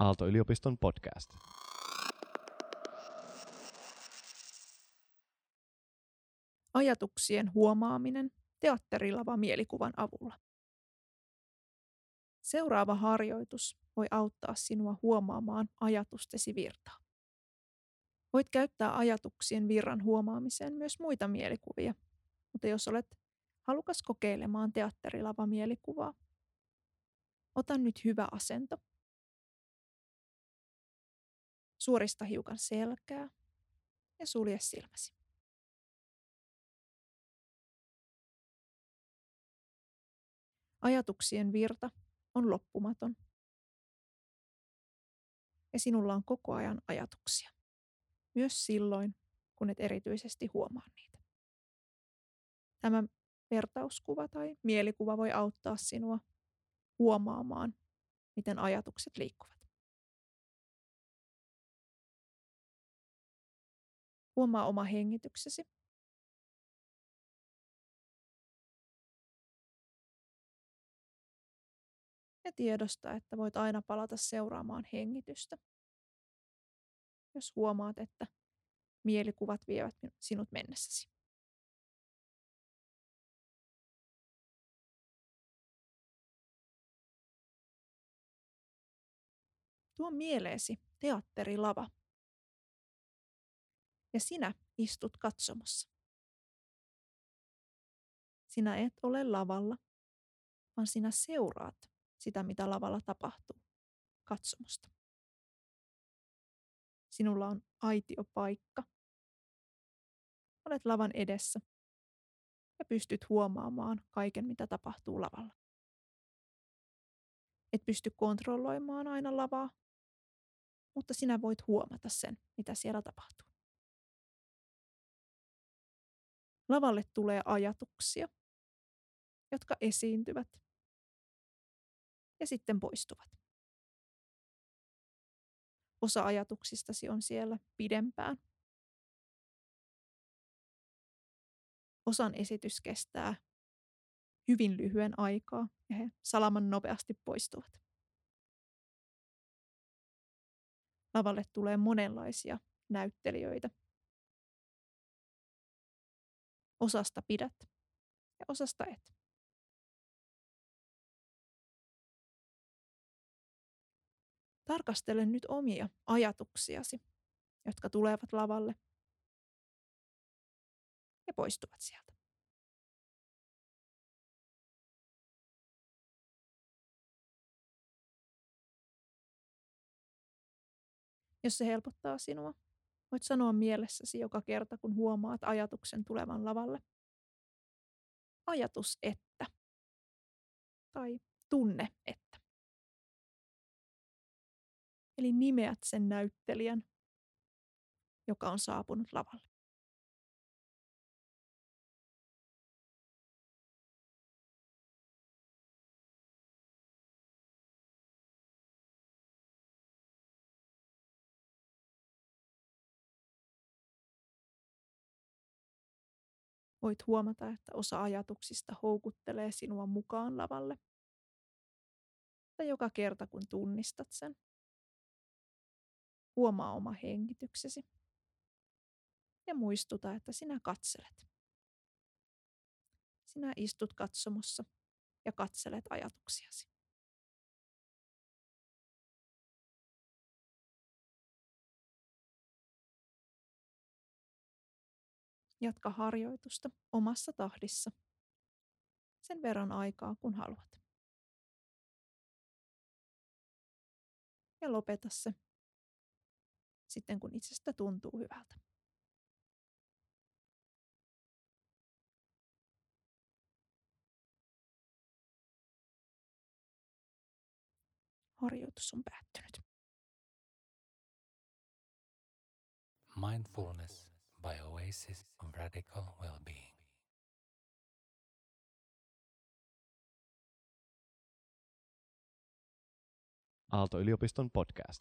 Aalto-yliopiston podcast. Ajatuksien huomaaminen teatterilava mielikuvan avulla. Seuraava harjoitus voi auttaa sinua huomaamaan ajatustesi virtaa. Voit käyttää ajatuksien virran huomaamiseen myös muita mielikuvia, mutta jos olet halukas kokeilemaan teatterilava mielikuvaa, ota nyt hyvä asento. Suorista hiukan selkää ja sulje silmäsi. Ajatuksien virta on loppumaton. Ja sinulla on koko ajan ajatuksia. Myös silloin, kun et erityisesti huomaa niitä. Tämä vertauskuva tai mielikuva voi auttaa sinua huomaamaan, miten ajatukset liikkuvat. Huomaa oma hengityksesi ja tiedosta, että voit aina palata seuraamaan hengitystä. Jos huomaat, että mielikuvat vievät sinut mennessäsi. Tuo mieleesi teatterilava. Ja sinä istut katsomassa. Sinä et ole lavalla, vaan sinä seuraat sitä, mitä lavalla tapahtuu, katsomusta. Sinulla on aitiopaikka. Olet lavan edessä ja pystyt huomaamaan kaiken, mitä tapahtuu lavalla. Et pysty kontrolloimaan aina lavaa, mutta sinä voit huomata sen, mitä siellä tapahtuu. Lavalle tulee ajatuksia, jotka esiintyvät ja sitten poistuvat. Osa ajatuksistasi on siellä pidempään. Osan esitys kestää hyvin lyhyen aikaa ja he salaman nopeasti poistuvat. Lavalle tulee monenlaisia näyttelijöitä. Osasta pidät ja osasta et. Tarkastele nyt omia ajatuksiasi, jotka tulevat lavalle ja poistuvat sieltä. Jos se helpottaa sinua, voit sanoa mielessäsi joka kerta, kun huomaat ajatuksen tulevan lavalle. Ajatus että. Tai tunne että. Eli nimeät sen näyttelijän, joka on saapunut lavalle. Voit huomata, että osa ajatuksista houkuttelee sinua mukaan lavalle. Tai joka kerta kun tunnistat sen, Huomaa oma hengityksesi. Ja muistuta, että sinä katselet. Sinä istut katsomossa ja katselet ajatuksiasi. Jatka harjoitusta omassa tahdissa sen verran aikaa kun haluat. Ja lopeta se sitten kun itsestä tuntuu hyvältä. Harjoitus on päättynyt. Mindfulness by Oasis of Radical Well-being. Aalto-yliopiston podcast.